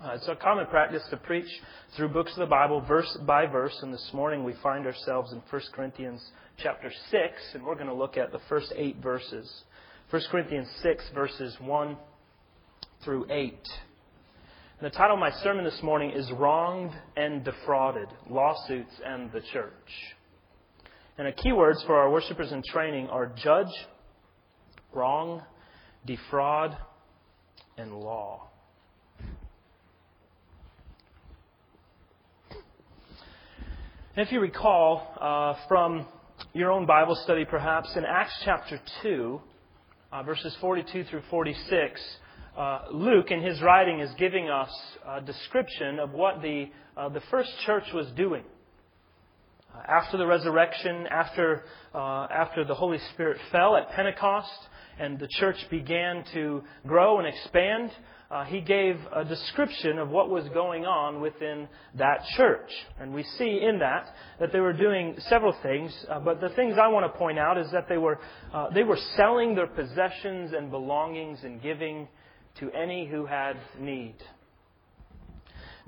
Uh, it's a common practice to preach through books of the Bible verse by verse, and this morning we find ourselves in 1 Corinthians chapter 6, and we're going to look at the first eight verses. 1 Corinthians 6, verses 1 through 8. And the title of my sermon this morning is Wronged and Defrauded Lawsuits and the Church. And the key words for our worshipers in training are judge, wrong, defraud, and law. If you recall uh, from your own Bible study, perhaps, in Acts chapter 2, uh, verses 42 through 46, uh, Luke, in his writing, is giving us a description of what the, uh, the first church was doing. After the resurrection, after, uh, after the Holy Spirit fell at Pentecost, and the church began to grow and expand, uh, he gave a description of what was going on within that church. And we see in that that they were doing several things, uh, but the things I want to point out is that they were, uh, they were selling their possessions and belongings and giving to any who had need.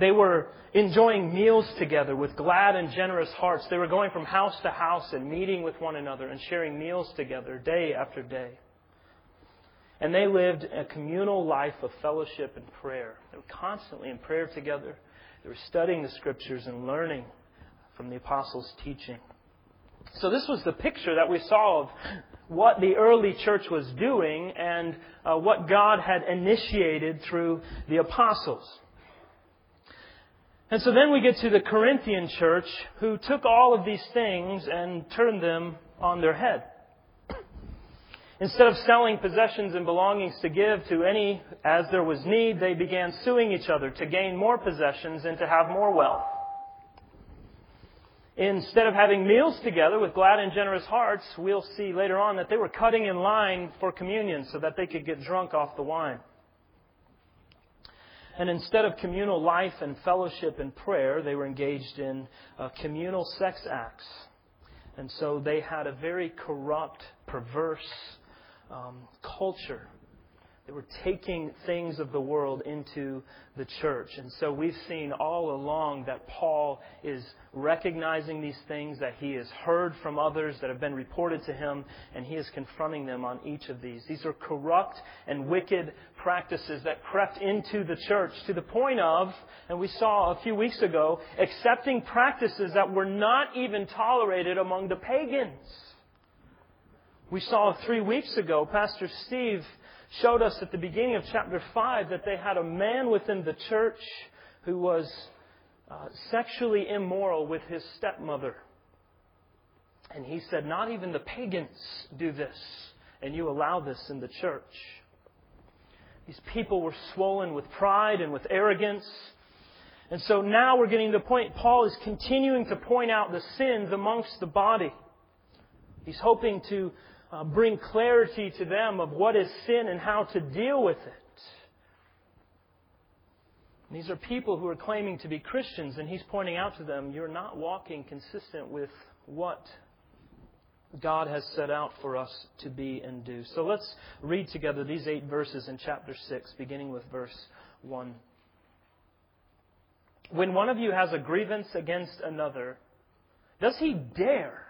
They were enjoying meals together with glad and generous hearts. They were going from house to house and meeting with one another and sharing meals together day after day. And they lived a communal life of fellowship and prayer. They were constantly in prayer together. They were studying the scriptures and learning from the apostles' teaching. So this was the picture that we saw of what the early church was doing and uh, what God had initiated through the apostles. And so then we get to the Corinthian church who took all of these things and turned them on their head. Instead of selling possessions and belongings to give to any as there was need, they began suing each other to gain more possessions and to have more wealth. Instead of having meals together with glad and generous hearts, we'll see later on that they were cutting in line for communion so that they could get drunk off the wine. And instead of communal life and fellowship and prayer, they were engaged in uh, communal sex acts. And so they had a very corrupt, perverse, um, culture. They were taking things of the world into the church. And so we've seen all along that Paul is recognizing these things, that he has heard from others that have been reported to him, and he is confronting them on each of these. These are corrupt and wicked practices that crept into the church to the point of, and we saw a few weeks ago, accepting practices that were not even tolerated among the pagans. We saw three weeks ago, Pastor Steve showed us at the beginning of chapter 5 that they had a man within the church who was uh, sexually immoral with his stepmother. And he said, Not even the pagans do this, and you allow this in the church. These people were swollen with pride and with arrogance. And so now we're getting to the point, Paul is continuing to point out the sins amongst the body. He's hoping to uh, bring clarity to them of what is sin and how to deal with it. These are people who are claiming to be Christians, and he's pointing out to them, you're not walking consistent with what God has set out for us to be and do. So let's read together these eight verses in chapter 6, beginning with verse 1. When one of you has a grievance against another, does he dare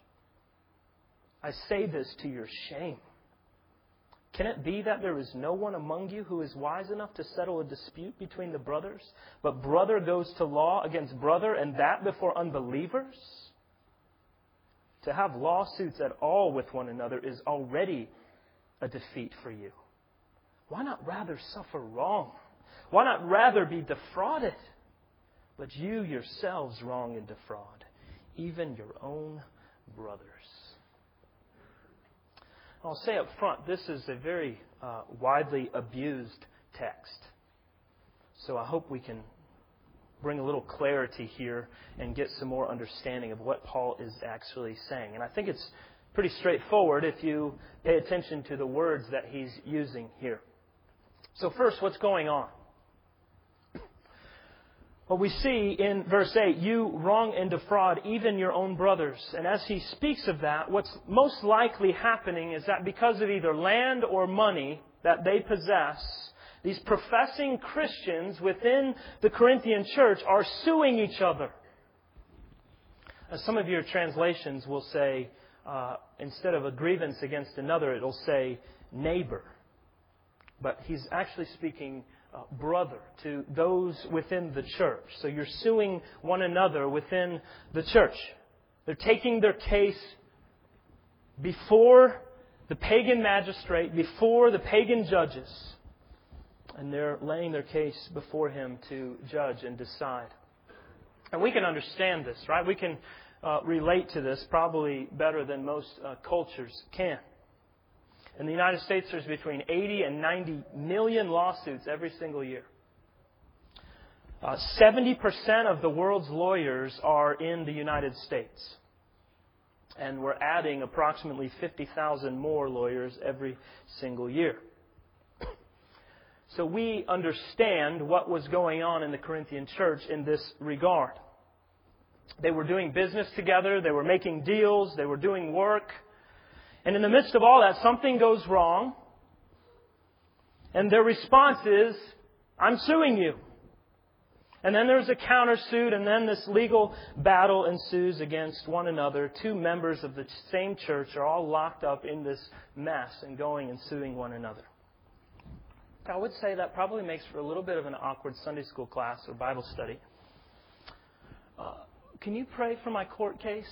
I say this to your shame. Can it be that there is no one among you who is wise enough to settle a dispute between the brothers, but brother goes to law against brother, and that before unbelievers? To have lawsuits at all with one another is already a defeat for you. Why not rather suffer wrong? Why not rather be defrauded? But you yourselves wrong and defraud, even your own brothers. I'll say up front, this is a very uh, widely abused text. So I hope we can bring a little clarity here and get some more understanding of what Paul is actually saying. And I think it's pretty straightforward if you pay attention to the words that he's using here. So, first, what's going on? Well, we see in verse 8, you wrong and defraud even your own brothers. And as he speaks of that, what's most likely happening is that because of either land or money that they possess, these professing Christians within the Corinthian church are suing each other. Some of your translations will say, uh, instead of a grievance against another, it'll say neighbor. But he's actually speaking uh, brother to those within the church. So you're suing one another within the church. They're taking their case before the pagan magistrate, before the pagan judges, and they're laying their case before him to judge and decide. And we can understand this, right? We can uh, relate to this probably better than most uh, cultures can. In the United States, there's between 80 and 90 million lawsuits every single year. Uh, 70% of the world's lawyers are in the United States. And we're adding approximately 50,000 more lawyers every single year. So we understand what was going on in the Corinthian church in this regard. They were doing business together, they were making deals, they were doing work. And in the midst of all that, something goes wrong. And their response is, I'm suing you. And then there's a countersuit, and then this legal battle ensues against one another. Two members of the same church are all locked up in this mess and going and suing one another. I would say that probably makes for a little bit of an awkward Sunday school class or Bible study. Uh, can you pray for my court case?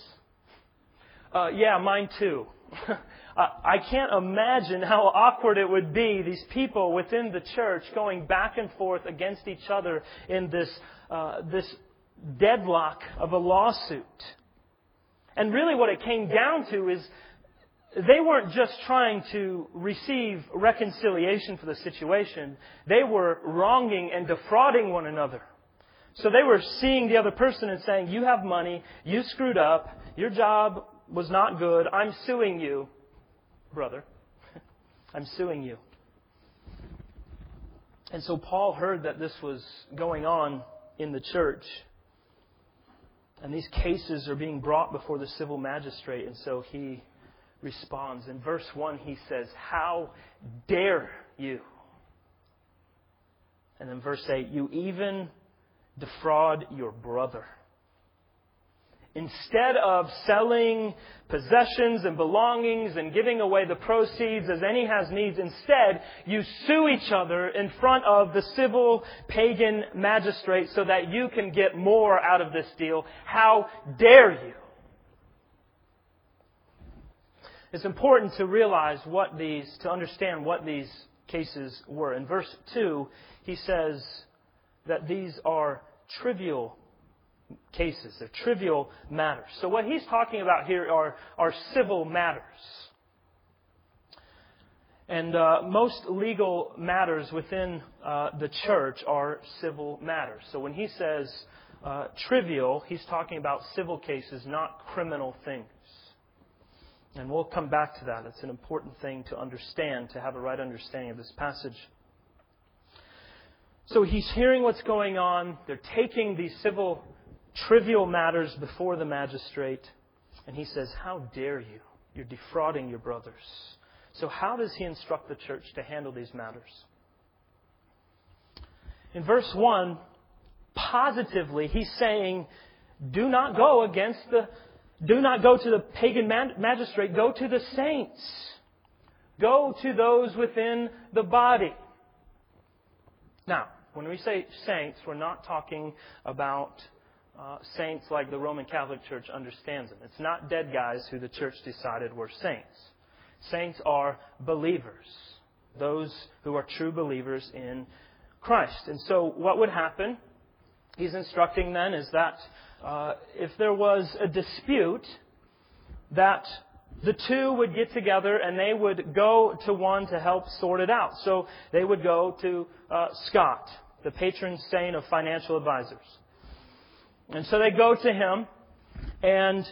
Uh, yeah, mine too. I can't imagine how awkward it would be, these people within the church going back and forth against each other in this, uh, this deadlock of a lawsuit. And really what it came down to is they weren't just trying to receive reconciliation for the situation, they were wronging and defrauding one another. So they were seeing the other person and saying, You have money, you screwed up, your job was not good. I'm suing you, brother. I'm suing you. And so Paul heard that this was going on in the church. And these cases are being brought before the civil magistrate. And so he responds. In verse 1, he says, How dare you? And in verse 8, you even defraud your brother. Instead of selling possessions and belongings and giving away the proceeds as any has needs, instead you sue each other in front of the civil pagan magistrate so that you can get more out of this deal. How dare you? It's important to realize what these, to understand what these cases were. In verse 2, he says that these are trivial cases. They're trivial matters. So what he's talking about here are, are civil matters. And uh, most legal matters within uh, the church are civil matters. So when he says uh, trivial, he's talking about civil cases, not criminal things. And we'll come back to that. It's an important thing to understand, to have a right understanding of this passage. So he's hearing what's going on. They're taking these civil trivial matters before the magistrate. And he says, How dare you? You're defrauding your brothers. So, how does he instruct the church to handle these matters? In verse 1, positively, he's saying, Do not go against the, do not go to the pagan magistrate, go to the saints. Go to those within the body. Now, when we say saints, we're not talking about uh, saints like the Roman Catholic Church understands them. It's not dead guys who the church decided were saints. Saints are believers, those who are true believers in Christ. And so, what would happen? He's instructing then is that uh, if there was a dispute, that the two would get together and they would go to one to help sort it out. So they would go to uh, Scott, the patron saint of financial advisors. And so they go to him, and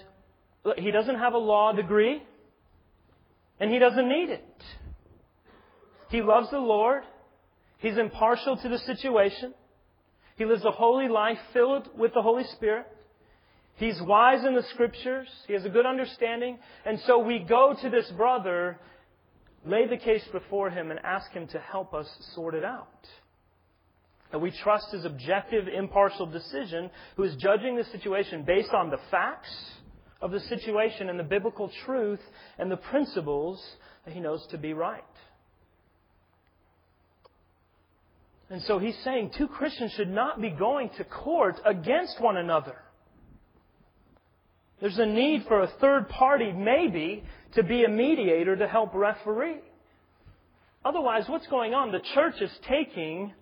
he doesn't have a law degree, and he doesn't need it. He loves the Lord. He's impartial to the situation. He lives a holy life filled with the Holy Spirit. He's wise in the scriptures. He has a good understanding. And so we go to this brother, lay the case before him, and ask him to help us sort it out. And we trust his objective, impartial decision, who is judging the situation based on the facts of the situation and the biblical truth and the principles that he knows to be right. And so he's saying two Christians should not be going to court against one another. There's a need for a third party, maybe, to be a mediator to help referee. Otherwise, what's going on? The church is taking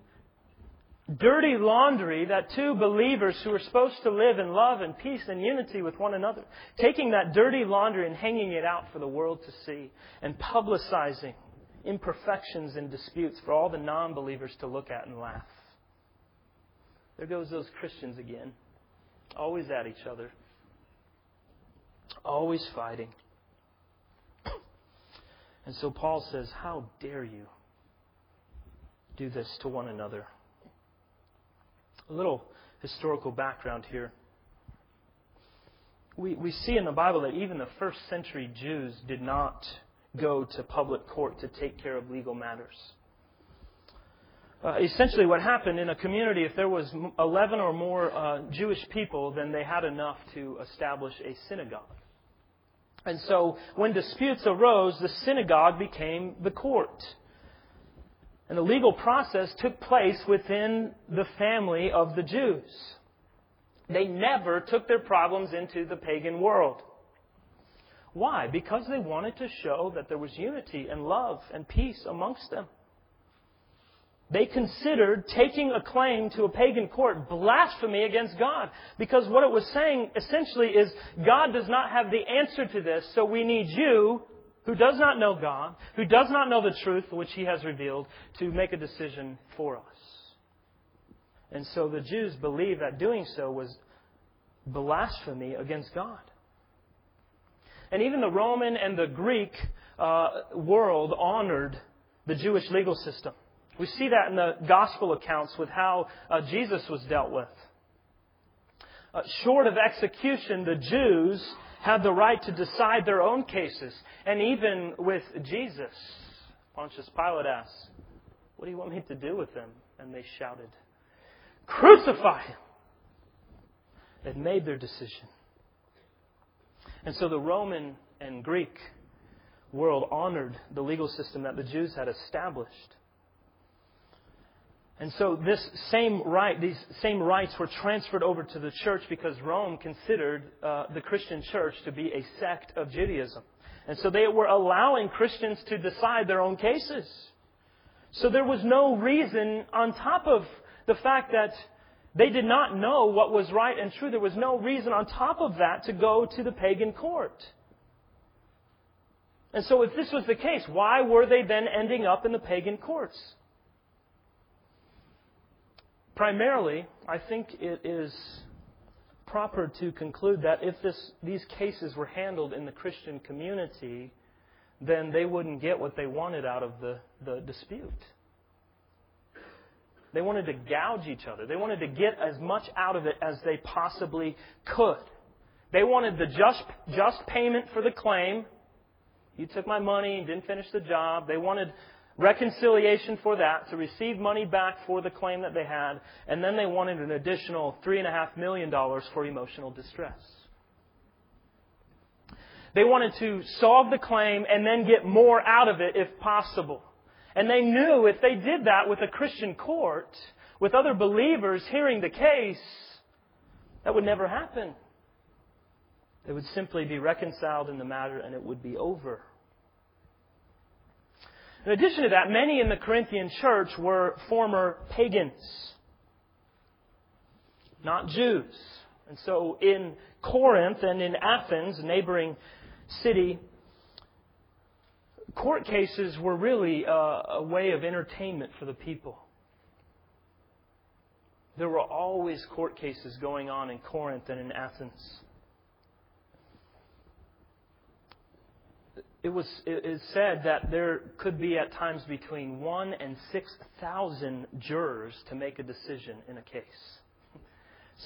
dirty laundry that two believers who are supposed to live in love and peace and unity with one another, taking that dirty laundry and hanging it out for the world to see and publicizing imperfections and disputes for all the non believers to look at and laugh. There goes those Christians again, always at each other, always fighting. And so Paul says, How dare you do this to one another? A little historical background here. We, we see in the Bible that even the first century Jews did not go to public court to take care of legal matters. Uh, essentially, what happened in a community, if there was 11 or more uh, Jewish people, then they had enough to establish a synagogue. And so, when disputes arose, the synagogue became the court. And the legal process took place within the family of the Jews. They never took their problems into the pagan world. Why? Because they wanted to show that there was unity and love and peace amongst them. They considered taking a claim to a pagan court blasphemy against God. Because what it was saying essentially is God does not have the answer to this, so we need you, who does not know God, who does not know the truth which He has revealed, to make a decision for us. And so the Jews believed that doing so was blasphemy against God. And even the Roman and the Greek uh, world honored the Jewish legal system. We see that in the gospel accounts with how uh, Jesus was dealt with. Uh, short of execution, the Jews had the right to decide their own cases. And even with Jesus, Pontius Pilate asked, What do you want me to do with them? And they shouted, Crucify him! They made their decision. And so the Roman and Greek world honored the legal system that the Jews had established. And so this same right, these same rights were transferred over to the church because Rome considered uh, the Christian church to be a sect of Judaism. And so they were allowing Christians to decide their own cases. So there was no reason, on top of the fact that they did not know what was right and true. There was no reason on top of that to go to the pagan court. And so if this was the case, why were they then ending up in the pagan courts? Primarily, I think it is proper to conclude that if this, these cases were handled in the Christian community, then they wouldn't get what they wanted out of the, the dispute. They wanted to gouge each other. They wanted to get as much out of it as they possibly could. They wanted the just, just payment for the claim. You took my money and didn't finish the job. They wanted reconciliation for that, to receive money back for the claim that they had, and then they wanted an additional $3.5 million for emotional distress. They wanted to solve the claim and then get more out of it if possible. And they knew if they did that with a Christian court, with other believers hearing the case, that would never happen. They would simply be reconciled in the matter and it would be over. In addition to that, many in the Corinthian church were former pagans, not Jews. And so in Corinth and in Athens, a neighboring city, court cases were really a, a way of entertainment for the people. There were always court cases going on in Corinth and in Athens. It was it is said that there could be at times between one and six thousand jurors to make a decision in a case.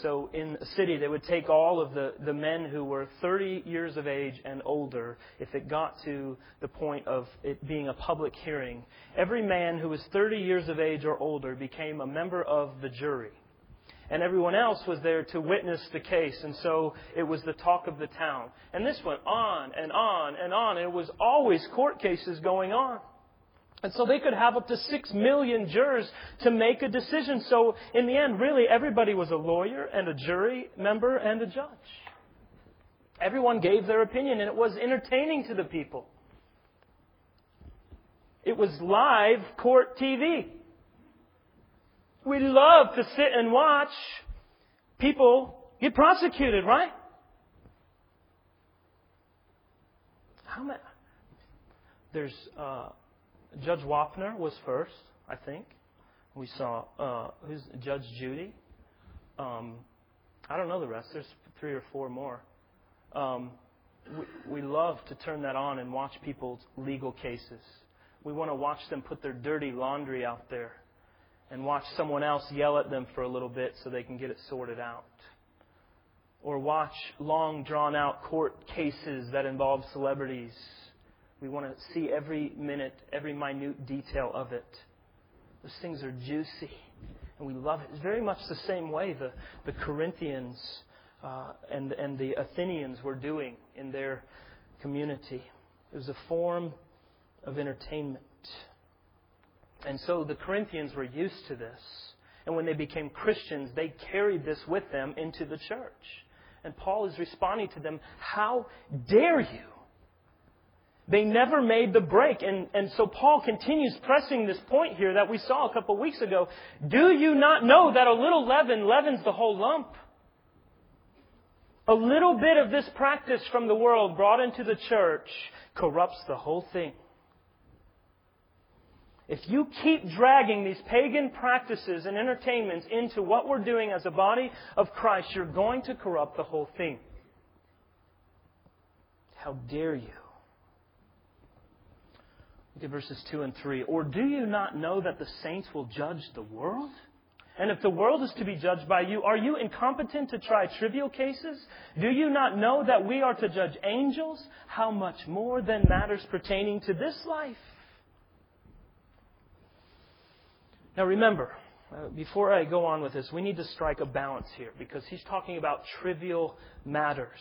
So in a city, they would take all of the, the men who were 30 years of age and older, if it got to the point of it being a public hearing. Every man who was 30 years of age or older became a member of the jury. And everyone else was there to witness the case. And so it was the talk of the town. And this went on and on and on. And it was always court cases going on. And so they could have up to six million jurors to make a decision. So in the end, really, everybody was a lawyer and a jury member and a judge. Everyone gave their opinion, and it was entertaining to the people. It was live court TV. We love to sit and watch people get prosecuted, right? How many? There's uh, Judge Wapner was first, I think. We saw uh, who's Judge Judy. Um, I don't know the rest. There's three or four more. Um, we, we love to turn that on and watch people's legal cases. We want to watch them put their dirty laundry out there and watch someone else yell at them for a little bit so they can get it sorted out. Or watch long drawn out court cases that involve celebrities we want to see every minute, every minute detail of it. Those things are juicy, and we love it. It's very much the same way the, the Corinthians uh, and, and the Athenians were doing in their community. It was a form of entertainment. And so the Corinthians were used to this. And when they became Christians, they carried this with them into the church. And Paul is responding to them, How dare you? They never made the break. And, and so Paul continues pressing this point here that we saw a couple weeks ago. Do you not know that a little leaven leavens the whole lump? A little bit of this practice from the world brought into the church corrupts the whole thing. If you keep dragging these pagan practices and entertainments into what we're doing as a body of Christ, you're going to corrupt the whole thing. How dare you? Look at verses 2 and 3. Or do you not know that the saints will judge the world? And if the world is to be judged by you, are you incompetent to try trivial cases? Do you not know that we are to judge angels? How much more than matters pertaining to this life? Now remember, uh, before I go on with this, we need to strike a balance here because he's talking about trivial matters,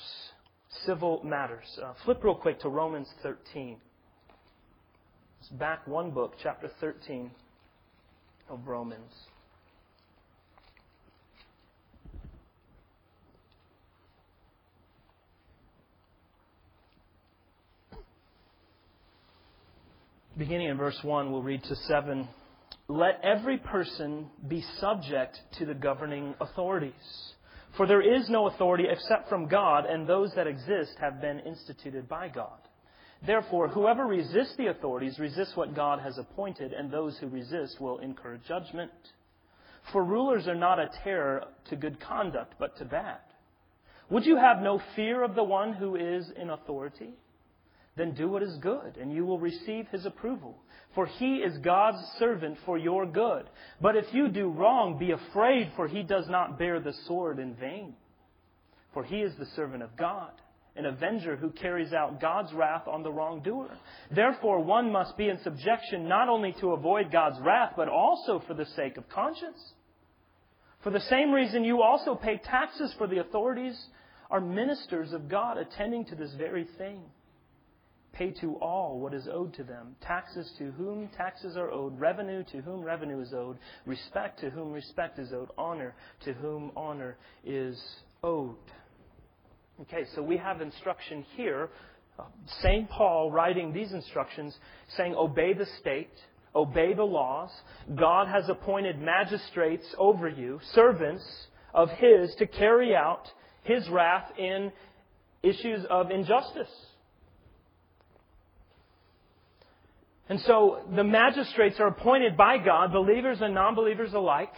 civil matters. Uh, flip real quick to Romans 13 back one book, chapter 13 of Romans. Beginning in verse 1, we'll read to 7. Let every person be subject to the governing authorities. For there is no authority except from God, and those that exist have been instituted by God. Therefore, whoever resists the authorities resists what God has appointed, and those who resist will incur judgment. For rulers are not a terror to good conduct, but to bad. Would you have no fear of the one who is in authority? Then do what is good, and you will receive his approval. For he is God's servant for your good. But if you do wrong, be afraid, for he does not bear the sword in vain. For he is the servant of God an avenger who carries out God's wrath on the wrongdoer. Therefore, one must be in subjection not only to avoid God's wrath, but also for the sake of conscience. For the same reason, you also pay taxes, for the authorities are ministers of God, attending to this very thing. Pay to all what is owed to them taxes to whom taxes are owed, revenue to whom revenue is owed, respect to whom respect is owed, honor to whom honor is owed. Okay, so we have instruction here. St. Paul writing these instructions saying, obey the state, obey the laws. God has appointed magistrates over you, servants of His, to carry out His wrath in issues of injustice. And so the magistrates are appointed by God, believers and non believers alike,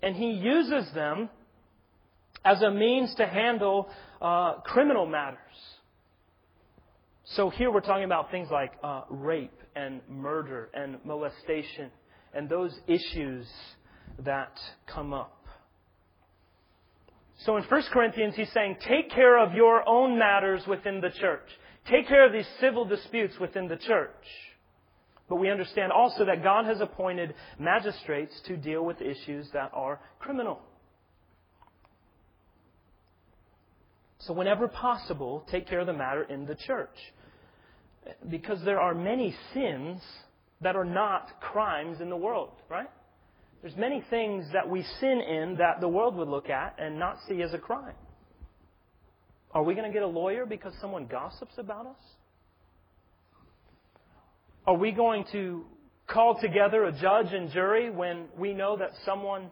And he uses them as a means to handle uh, criminal matters. So here we're talking about things like uh, rape and murder and molestation and those issues that come up. So in 1 Corinthians, he's saying, take care of your own matters within the church. Take care of these civil disputes within the church. But we understand also that God has appointed magistrates to deal with issues that are criminal. So whenever possible, take care of the matter in the church. Because there are many sins that are not crimes in the world, right? There's many things that we sin in that the world would look at and not see as a crime. Are we going to get a lawyer because someone gossips about us? Are we going to call together a judge and jury when we know that someone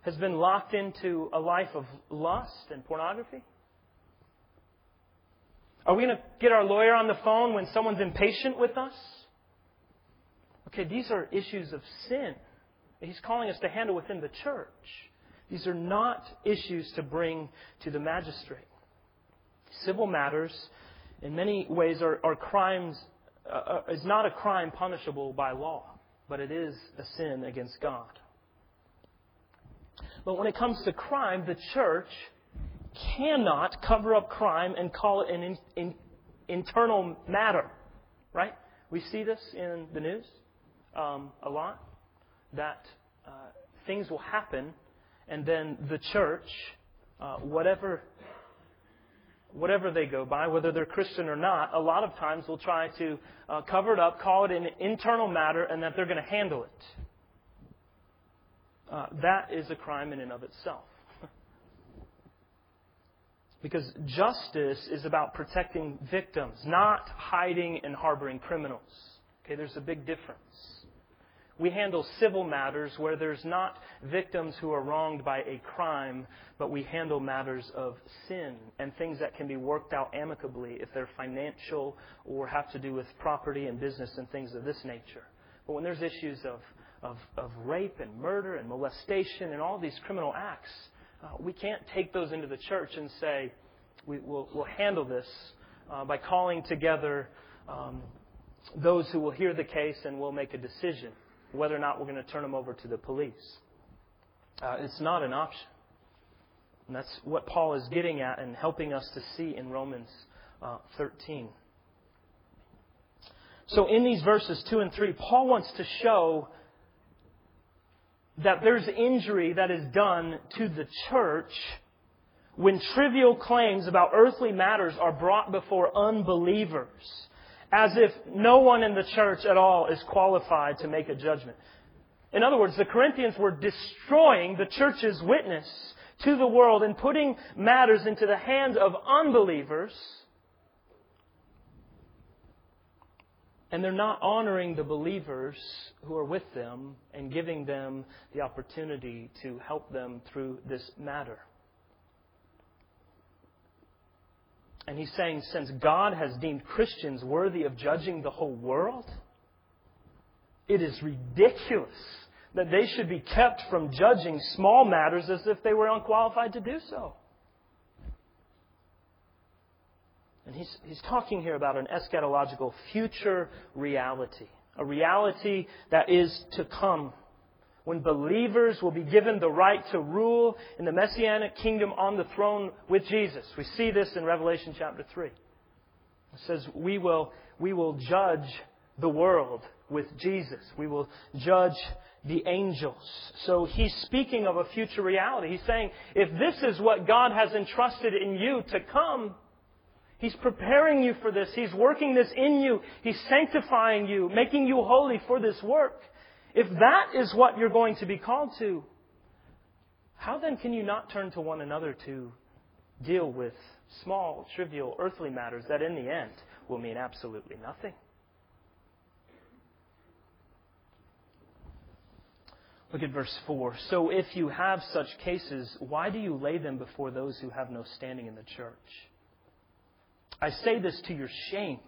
has been locked into a life of lust and pornography? Are we going to get our lawyer on the phone when someone's impatient with us? Okay, these are issues of sin. He's calling us to handle within the church. These are not issues to bring to the magistrate. Civil matters, in many ways, are, are crimes, uh, is not a crime punishable by law, but it is a sin against God. But when it comes to crime, the church cannot cover up crime and call it an in, in, internal matter, right? We see this in the news um, a lot that uh, things will happen, and then the church, uh, whatever whatever they go by, whether they're Christian or not, a lot of times will try to uh, cover it up, call it an internal matter, and that they're going to handle it. Uh, that is a crime in and of itself. because justice is about protecting victims, not hiding and harboring criminals. Okay, there's a big difference. We handle civil matters where there's not victims who are wronged by a crime, but we handle matters of sin and things that can be worked out amicably if they're financial or have to do with property and business and things of this nature. But when there's issues of, of, of rape and murder and molestation and all these criminal acts, uh, we can't take those into the church and say, we, will we'll handle this uh, by calling together um, those who will hear the case and will make a decision whether or not we're going to turn them over to the police. Uh, it's not an option. And that's what Paul is getting at and helping us to see in Romans uh, 13. So, in these verses 2 and 3, Paul wants to show that there's injury that is done to the church when trivial claims about earthly matters are brought before unbelievers as if no one in the church at all is qualified to make a judgment. In other words, the Corinthians were destroying the church's witness to the world and putting matters into the hands of unbelievers. And they're not honoring the believers who are with them and giving them the opportunity to help them through this matter. And he's saying, since God has deemed Christians worthy of judging the whole world, it is ridiculous that they should be kept from judging small matters as if they were unqualified to do so. And he's, he's talking here about an eschatological future reality, a reality that is to come when believers will be given the right to rule in the messianic kingdom on the throne with Jesus. We see this in Revelation chapter 3. It says, We will, we will judge the world with Jesus. We will judge the angels. So he's speaking of a future reality. He's saying, if this is what God has entrusted in you to come, He's preparing you for this. He's working this in you. He's sanctifying you, making you holy for this work. If that is what you're going to be called to, how then can you not turn to one another to deal with small, trivial, earthly matters that in the end will mean absolutely nothing? Look at verse 4. So if you have such cases, why do you lay them before those who have no standing in the church? I say this to your shame.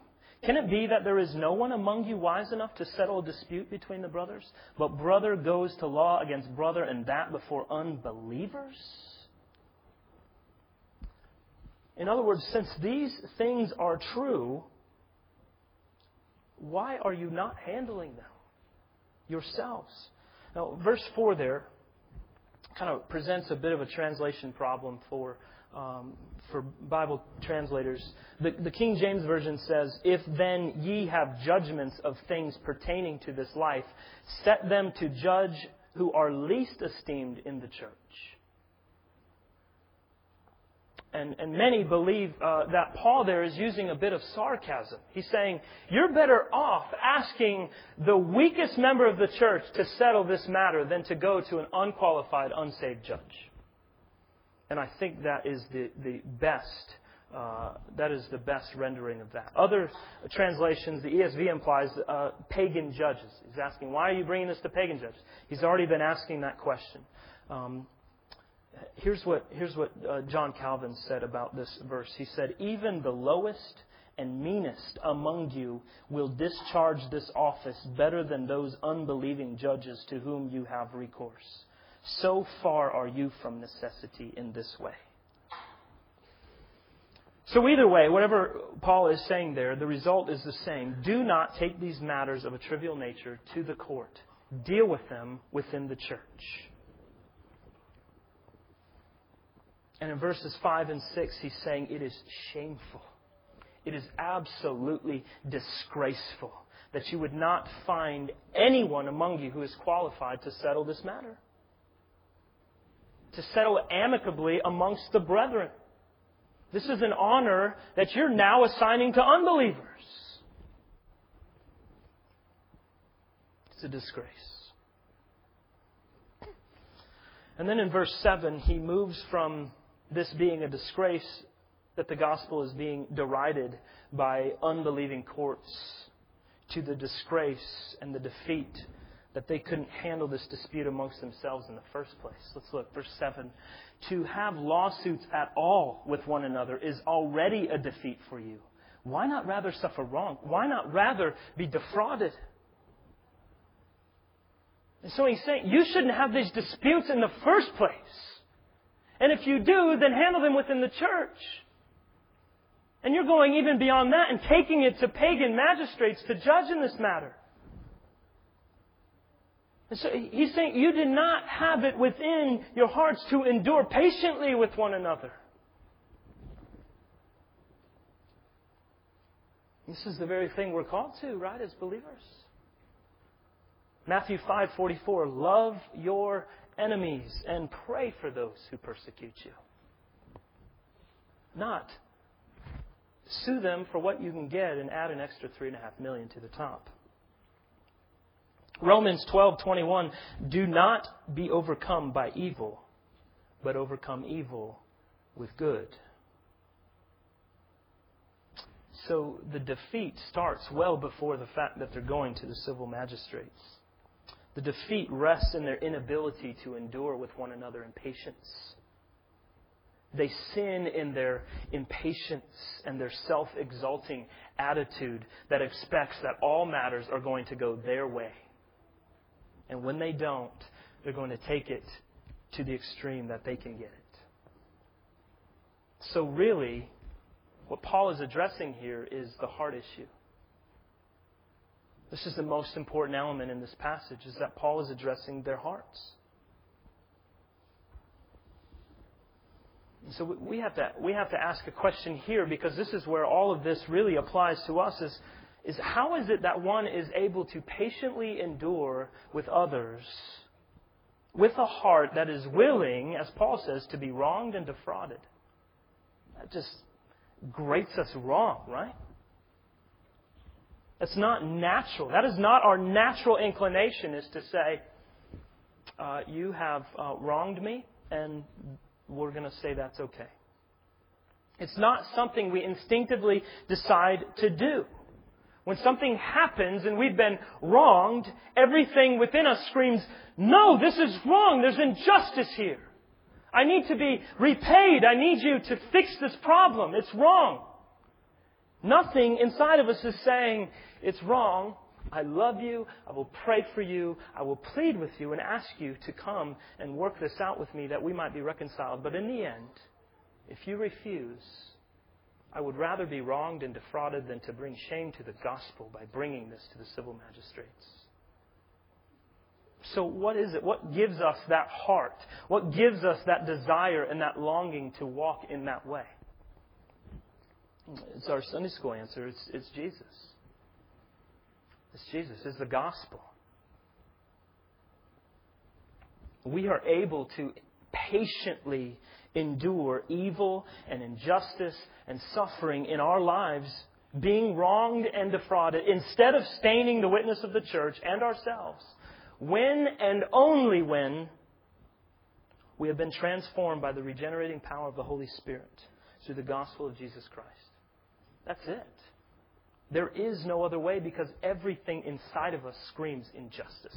Can it be that there is no one among you wise enough to settle a dispute between the brothers? But brother goes to law against brother, and that before unbelievers? In other words, since these things are true, why are you not handling them yourselves? Now, verse 4 there kind of presents a bit of a translation problem for, um, for Bible translators. The, the King James Version says, If then ye have judgments of things pertaining to this life, set them to judge who are least esteemed in the church. And, and many believe uh, that Paul there is using a bit of sarcasm. He's saying, You're better off asking the weakest member of the church to settle this matter than to go to an unqualified, unsaved judge. And I think that is the, the best. Uh, that is the best rendering of that. Other translations, the ESV implies uh, pagan judges. He's asking, why are you bringing this to pagan judges? He's already been asking that question. Um, here's what, here's what uh, John Calvin said about this verse. He said, Even the lowest and meanest among you will discharge this office better than those unbelieving judges to whom you have recourse. So far are you from necessity in this way. So, either way, whatever Paul is saying there, the result is the same. Do not take these matters of a trivial nature to the court, deal with them within the church. And in verses 5 and 6, he's saying it is shameful. It is absolutely disgraceful that you would not find anyone among you who is qualified to settle this matter. To settle amicably amongst the brethren. This is an honor that you're now assigning to unbelievers. It's a disgrace. And then in verse 7, he moves from this being a disgrace that the gospel is being derided by unbelieving courts to the disgrace and the defeat that they couldn't handle this dispute amongst themselves in the first place. Let's look, verse 7. To have lawsuits at all with one another is already a defeat for you. Why not rather suffer wrong? Why not rather be defrauded? And so he's saying, you shouldn't have these disputes in the first place. And if you do, then handle them within the church. And you're going even beyond that and taking it to pagan magistrates to judge in this matter. So he's saying you did not have it within your hearts to endure patiently with one another. This is the very thing we're called to, right, as believers. Matthew 5:44 Love your enemies and pray for those who persecute you. Not sue them for what you can get and add an extra three and a half million to the top. Romans 12:21 Do not be overcome by evil, but overcome evil with good. So the defeat starts well before the fact that they're going to the civil magistrates. The defeat rests in their inability to endure with one another in patience. They sin in their impatience and their self exalting attitude that expects that all matters are going to go their way. And when they don't, they're going to take it to the extreme that they can get it. So, really, what Paul is addressing here is the heart issue. This is the most important element in this passage is that Paul is addressing their hearts. So we have to we have to ask a question here because this is where all of this really applies to us is is how is it that one is able to patiently endure with others with a heart that is willing, as Paul says, to be wronged and defrauded? That just grates us wrong, right? That's not natural. That is not our natural inclination, is to say, uh, You have uh, wronged me, and we're going to say that's okay. It's not something we instinctively decide to do. When something happens and we've been wronged, everything within us screams, No, this is wrong. There's injustice here. I need to be repaid. I need you to fix this problem. It's wrong. Nothing inside of us is saying it's wrong. I love you. I will pray for you. I will plead with you and ask you to come and work this out with me that we might be reconciled. But in the end, if you refuse, I would rather be wronged and defrauded than to bring shame to the gospel by bringing this to the civil magistrates. So, what is it? What gives us that heart? What gives us that desire and that longing to walk in that way? It's our Sunday school answer. It's, it's Jesus. It's Jesus. It's the gospel. We are able to patiently endure evil and injustice and suffering in our lives, being wronged and defrauded, instead of staining the witness of the church and ourselves, when and only when we have been transformed by the regenerating power of the Holy Spirit through the gospel of Jesus Christ. That's it. There is no other way because everything inside of us screams injustice.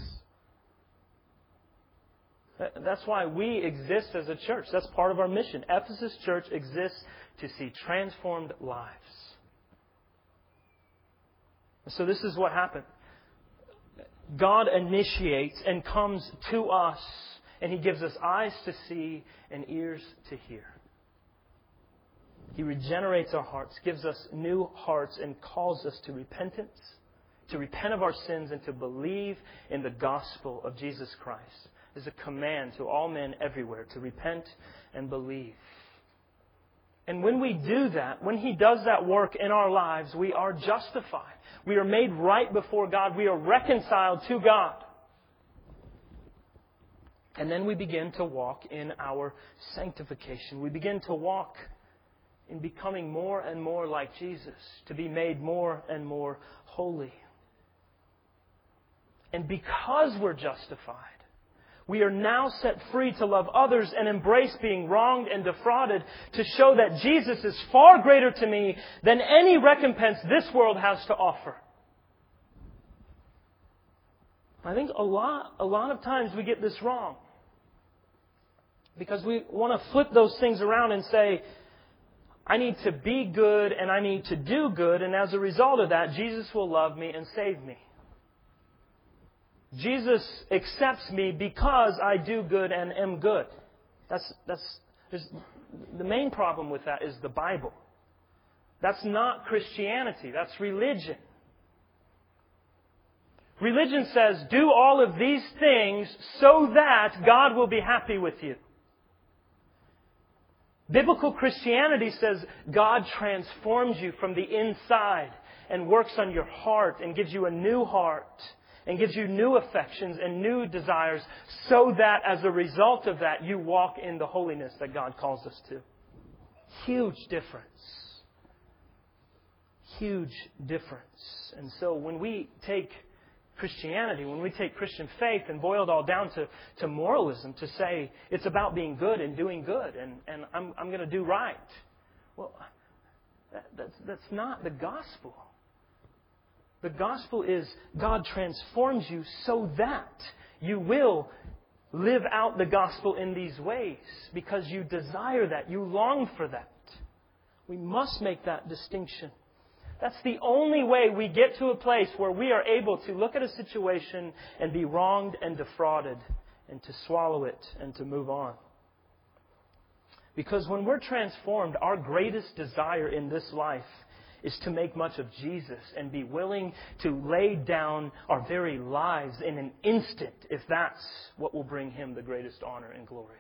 That's why we exist as a church. That's part of our mission. Ephesus Church exists to see transformed lives. So this is what happened. God initiates and comes to us, and He gives us eyes to see and ears to hear. He regenerates our hearts, gives us new hearts, and calls us to repentance, to repent of our sins, and to believe in the gospel of Jesus Christ. Is a command to all men everywhere to repent and believe. And when we do that, when He does that work in our lives, we are justified. We are made right before God. We are reconciled to God. And then we begin to walk in our sanctification. We begin to walk in becoming more and more like Jesus, to be made more and more holy. And because we're justified, we are now set free to love others and embrace being wronged and defrauded to show that Jesus is far greater to me than any recompense this world has to offer. I think a lot, a lot of times we get this wrong. Because we want to flip those things around and say, I need to be good and I need to do good, and as a result of that, Jesus will love me and save me. Jesus accepts me because I do good and am good. That's, that's, the main problem with that is the Bible. That's not Christianity, that's religion. Religion says, do all of these things so that God will be happy with you. Biblical Christianity says God transforms you from the inside and works on your heart and gives you a new heart and gives you new affections and new desires so that as a result of that you walk in the holiness that God calls us to. Huge difference. Huge difference. And so when we take Christianity, when we take Christian faith and boil it all down to, to moralism, to say it's about being good and doing good and, and I'm, I'm going to do right. Well, that, that's, that's not the gospel. The gospel is God transforms you so that you will live out the gospel in these ways because you desire that, you long for that. We must make that distinction. That's the only way we get to a place where we are able to look at a situation and be wronged and defrauded and to swallow it and to move on. Because when we're transformed, our greatest desire in this life is to make much of Jesus and be willing to lay down our very lives in an instant if that's what will bring Him the greatest honor and glory.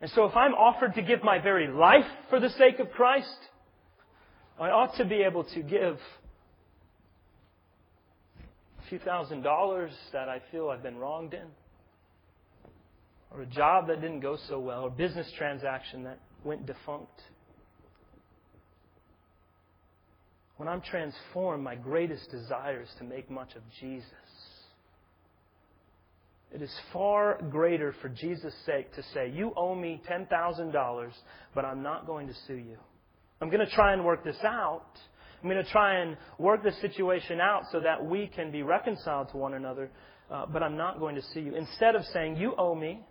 And so if I'm offered to give my very life for the sake of Christ, I ought to be able to give a few thousand dollars that I feel I've been wronged in, or a job that didn't go so well, or a business transaction that went defunct. When I'm transformed, my greatest desire is to make much of Jesus. It is far greater for Jesus' sake to say, You owe me $10,000, but I'm not going to sue you. I'm going to try and work this out. I'm going to try and work this situation out so that we can be reconciled to one another, uh, but I'm not going to sue you. Instead of saying, You owe me,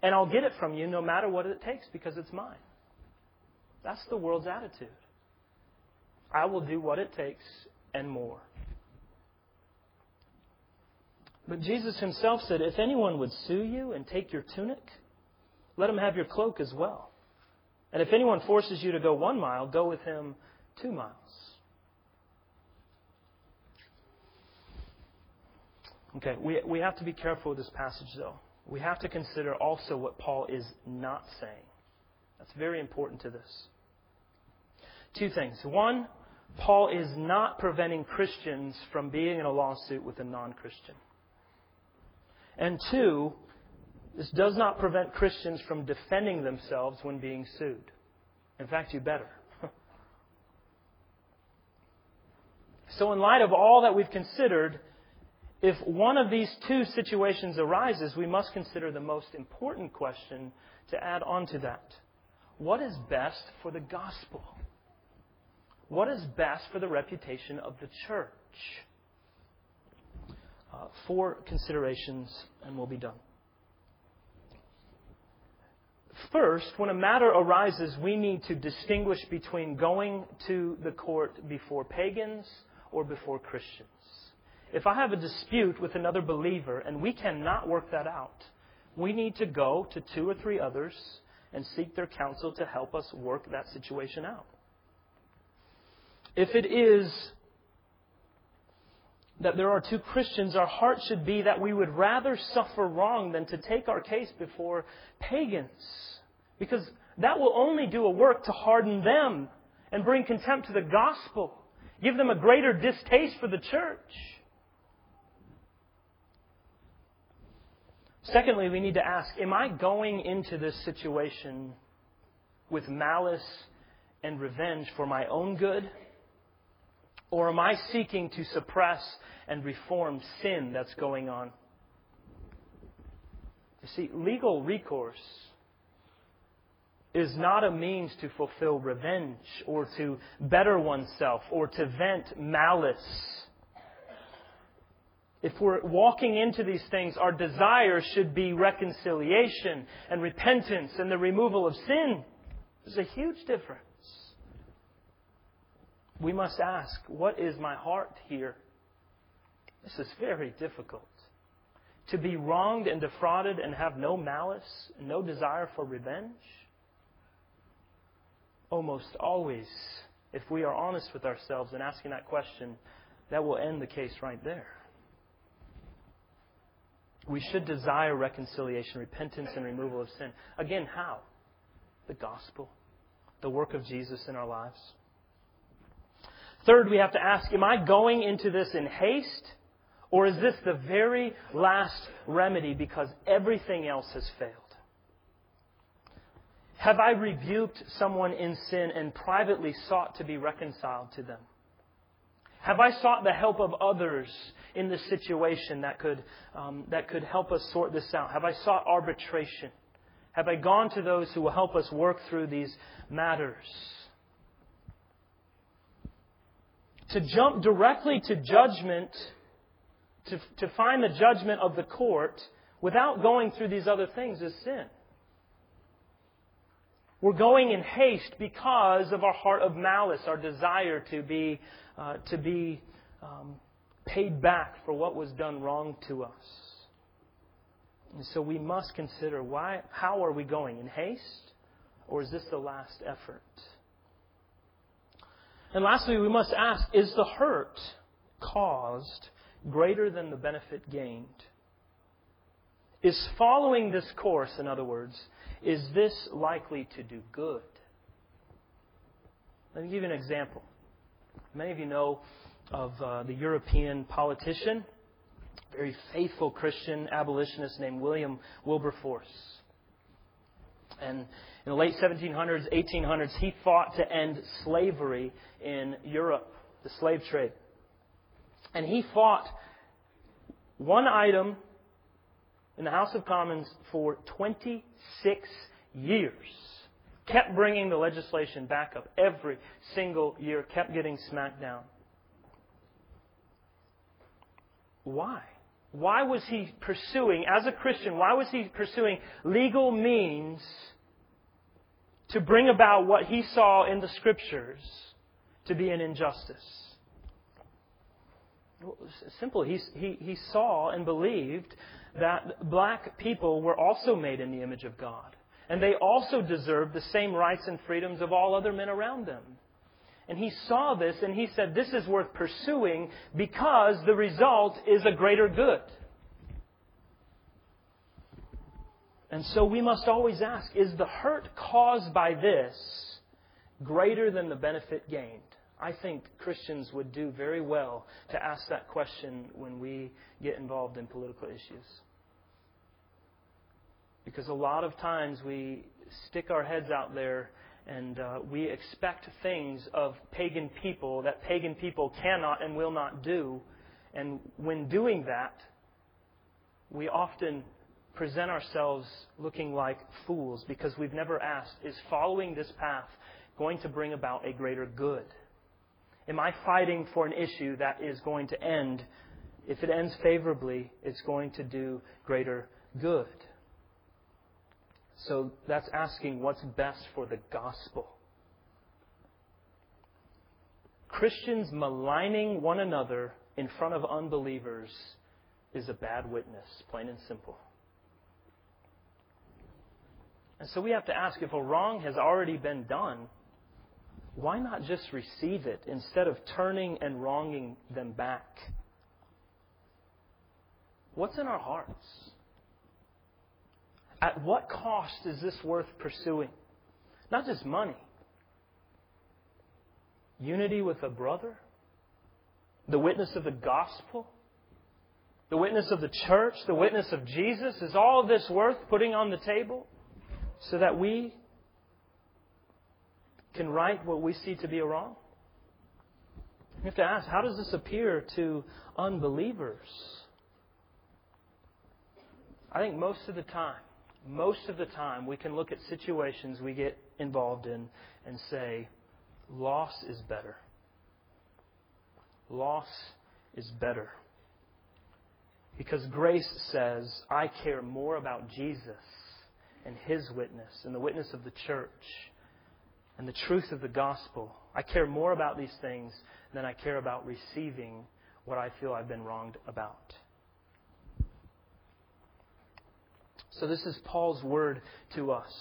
and I'll get it from you no matter what it takes because it's mine. That's the world's attitude. I will do what it takes and more. But Jesus himself said, If anyone would sue you and take your tunic, let him have your cloak as well. And if anyone forces you to go one mile, go with him two miles. Okay, we, we have to be careful with this passage, though. We have to consider also what Paul is not saying. That's very important to this. Two things. One, Paul is not preventing Christians from being in a lawsuit with a non Christian. And two, this does not prevent Christians from defending themselves when being sued. In fact, you better. so, in light of all that we've considered, if one of these two situations arises, we must consider the most important question to add on to that. What is best for the gospel? What is best for the reputation of the church? Uh, four considerations, and we'll be done. First, when a matter arises, we need to distinguish between going to the court before pagans or before Christians. If I have a dispute with another believer and we cannot work that out, we need to go to two or three others and seek their counsel to help us work that situation out. If it is that there are two Christians, our heart should be that we would rather suffer wrong than to take our case before pagans. Because that will only do a work to harden them and bring contempt to the gospel, give them a greater distaste for the church. Secondly, we need to ask Am I going into this situation with malice and revenge for my own good? Or am I seeking to suppress and reform sin that's going on? You see, legal recourse is not a means to fulfill revenge or to better oneself or to vent malice. If we're walking into these things, our desire should be reconciliation and repentance and the removal of sin. There's a huge difference we must ask, what is my heart here? This is very difficult. To be wronged and defrauded and have no malice, no desire for revenge? Almost always, if we are honest with ourselves in asking that question, that will end the case right there. We should desire reconciliation, repentance, and removal of sin. Again, how? The gospel, the work of Jesus in our lives. Third, we have to ask, am I going into this in haste? Or is this the very last remedy because everything else has failed? Have I rebuked someone in sin and privately sought to be reconciled to them? Have I sought the help of others in this situation that could, um, that could help us sort this out? Have I sought arbitration? Have I gone to those who will help us work through these matters? To jump directly to judgment, to, to find the judgment of the court without going through these other things is sin. We're going in haste because of our heart of malice, our desire to be, uh, to be um, paid back for what was done wrong to us. And so we must consider why, how are we going? In haste? Or is this the last effort? And lastly, we must ask is the hurt caused greater than the benefit gained? Is following this course, in other words, is this likely to do good? Let me give you an example. Many of you know of uh, the European politician, very faithful Christian abolitionist named William Wilberforce. And in the late 1700s, 1800s, he fought to end slavery in Europe, the slave trade. And he fought one item in the House of Commons for 26 years. Kept bringing the legislation back up every single year, kept getting smacked down. Why? Why was he pursuing, as a Christian, why was he pursuing legal means to bring about what he saw in the scriptures to be an injustice? Simple. He, he, he saw and believed that black people were also made in the image of God. And they also deserved the same rights and freedoms of all other men around them. And he saw this and he said, This is worth pursuing because the result is a greater good. And so we must always ask is the hurt caused by this greater than the benefit gained? I think Christians would do very well to ask that question when we get involved in political issues. Because a lot of times we stick our heads out there and uh, we expect things of pagan people that pagan people cannot and will not do. And when doing that, we often present ourselves looking like fools because we've never asked, is following this path going to bring about a greater good? Am I fighting for an issue that is going to end? If it ends favorably, it's going to do greater good. So that's asking what's best for the gospel. Christians maligning one another in front of unbelievers is a bad witness, plain and simple. And so we have to ask if a wrong has already been done, why not just receive it instead of turning and wronging them back? What's in our hearts? At what cost is this worth pursuing? Not just money. Unity with a brother? The witness of the gospel? The witness of the church? The witness of Jesus? Is all this worth putting on the table? so that we can right what we see to be a wrong? We have to ask, how does this appear to unbelievers? I think most of the time, most of the time, we can look at situations we get involved in and say, loss is better. Loss is better. Because grace says, I care more about Jesus and His witness and the witness of the church and the truth of the gospel. I care more about these things than I care about receiving what I feel I've been wronged about. So, this is Paul's word to us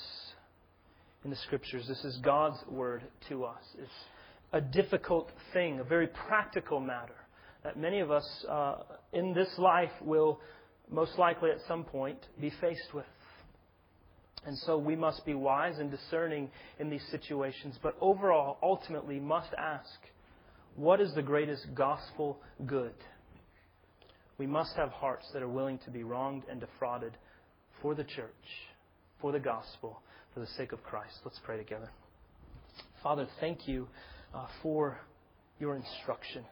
in the scriptures. This is God's word to us. It's a difficult thing, a very practical matter that many of us uh, in this life will most likely at some point be faced with. And so we must be wise and discerning in these situations, but overall, ultimately, must ask what is the greatest gospel good? We must have hearts that are willing to be wronged and defrauded for the church, for the gospel, for the sake of Christ. Let's pray together. Father, thank you uh, for your instruction.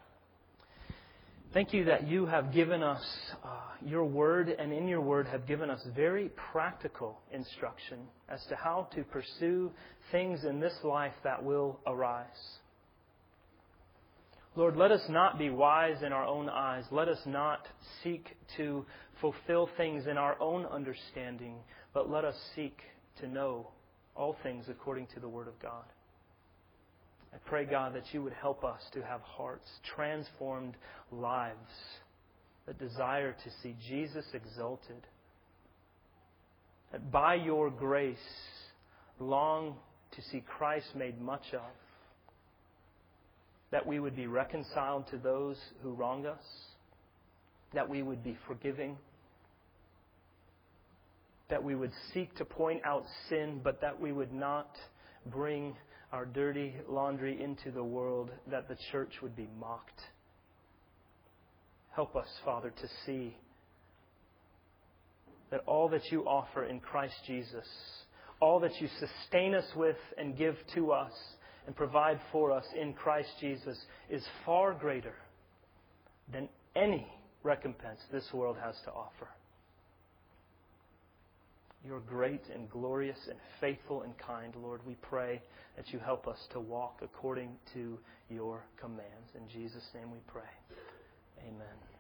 Thank you that you have given us uh, your word, and in your word have given us very practical instruction as to how to pursue things in this life that will arise. Lord, let us not be wise in our own eyes. Let us not seek to fulfill things in our own understanding, but let us seek to know all things according to the Word of God. I pray, God, that you would help us to have hearts, transformed lives that desire to see Jesus exalted. That by your grace, long to see Christ made much of. That we would be reconciled to those who wrong us. That we would be forgiving. That we would seek to point out sin, but that we would not bring our dirty laundry into the world, that the church would be mocked. Help us, Father, to see that all that you offer in Christ Jesus, all that you sustain us with and give to us and provide for us in Christ Jesus, is far greater than any recompense this world has to offer. You're great and glorious and faithful and kind, Lord. We pray that you help us to walk according to your commands. In Jesus' name we pray. Amen.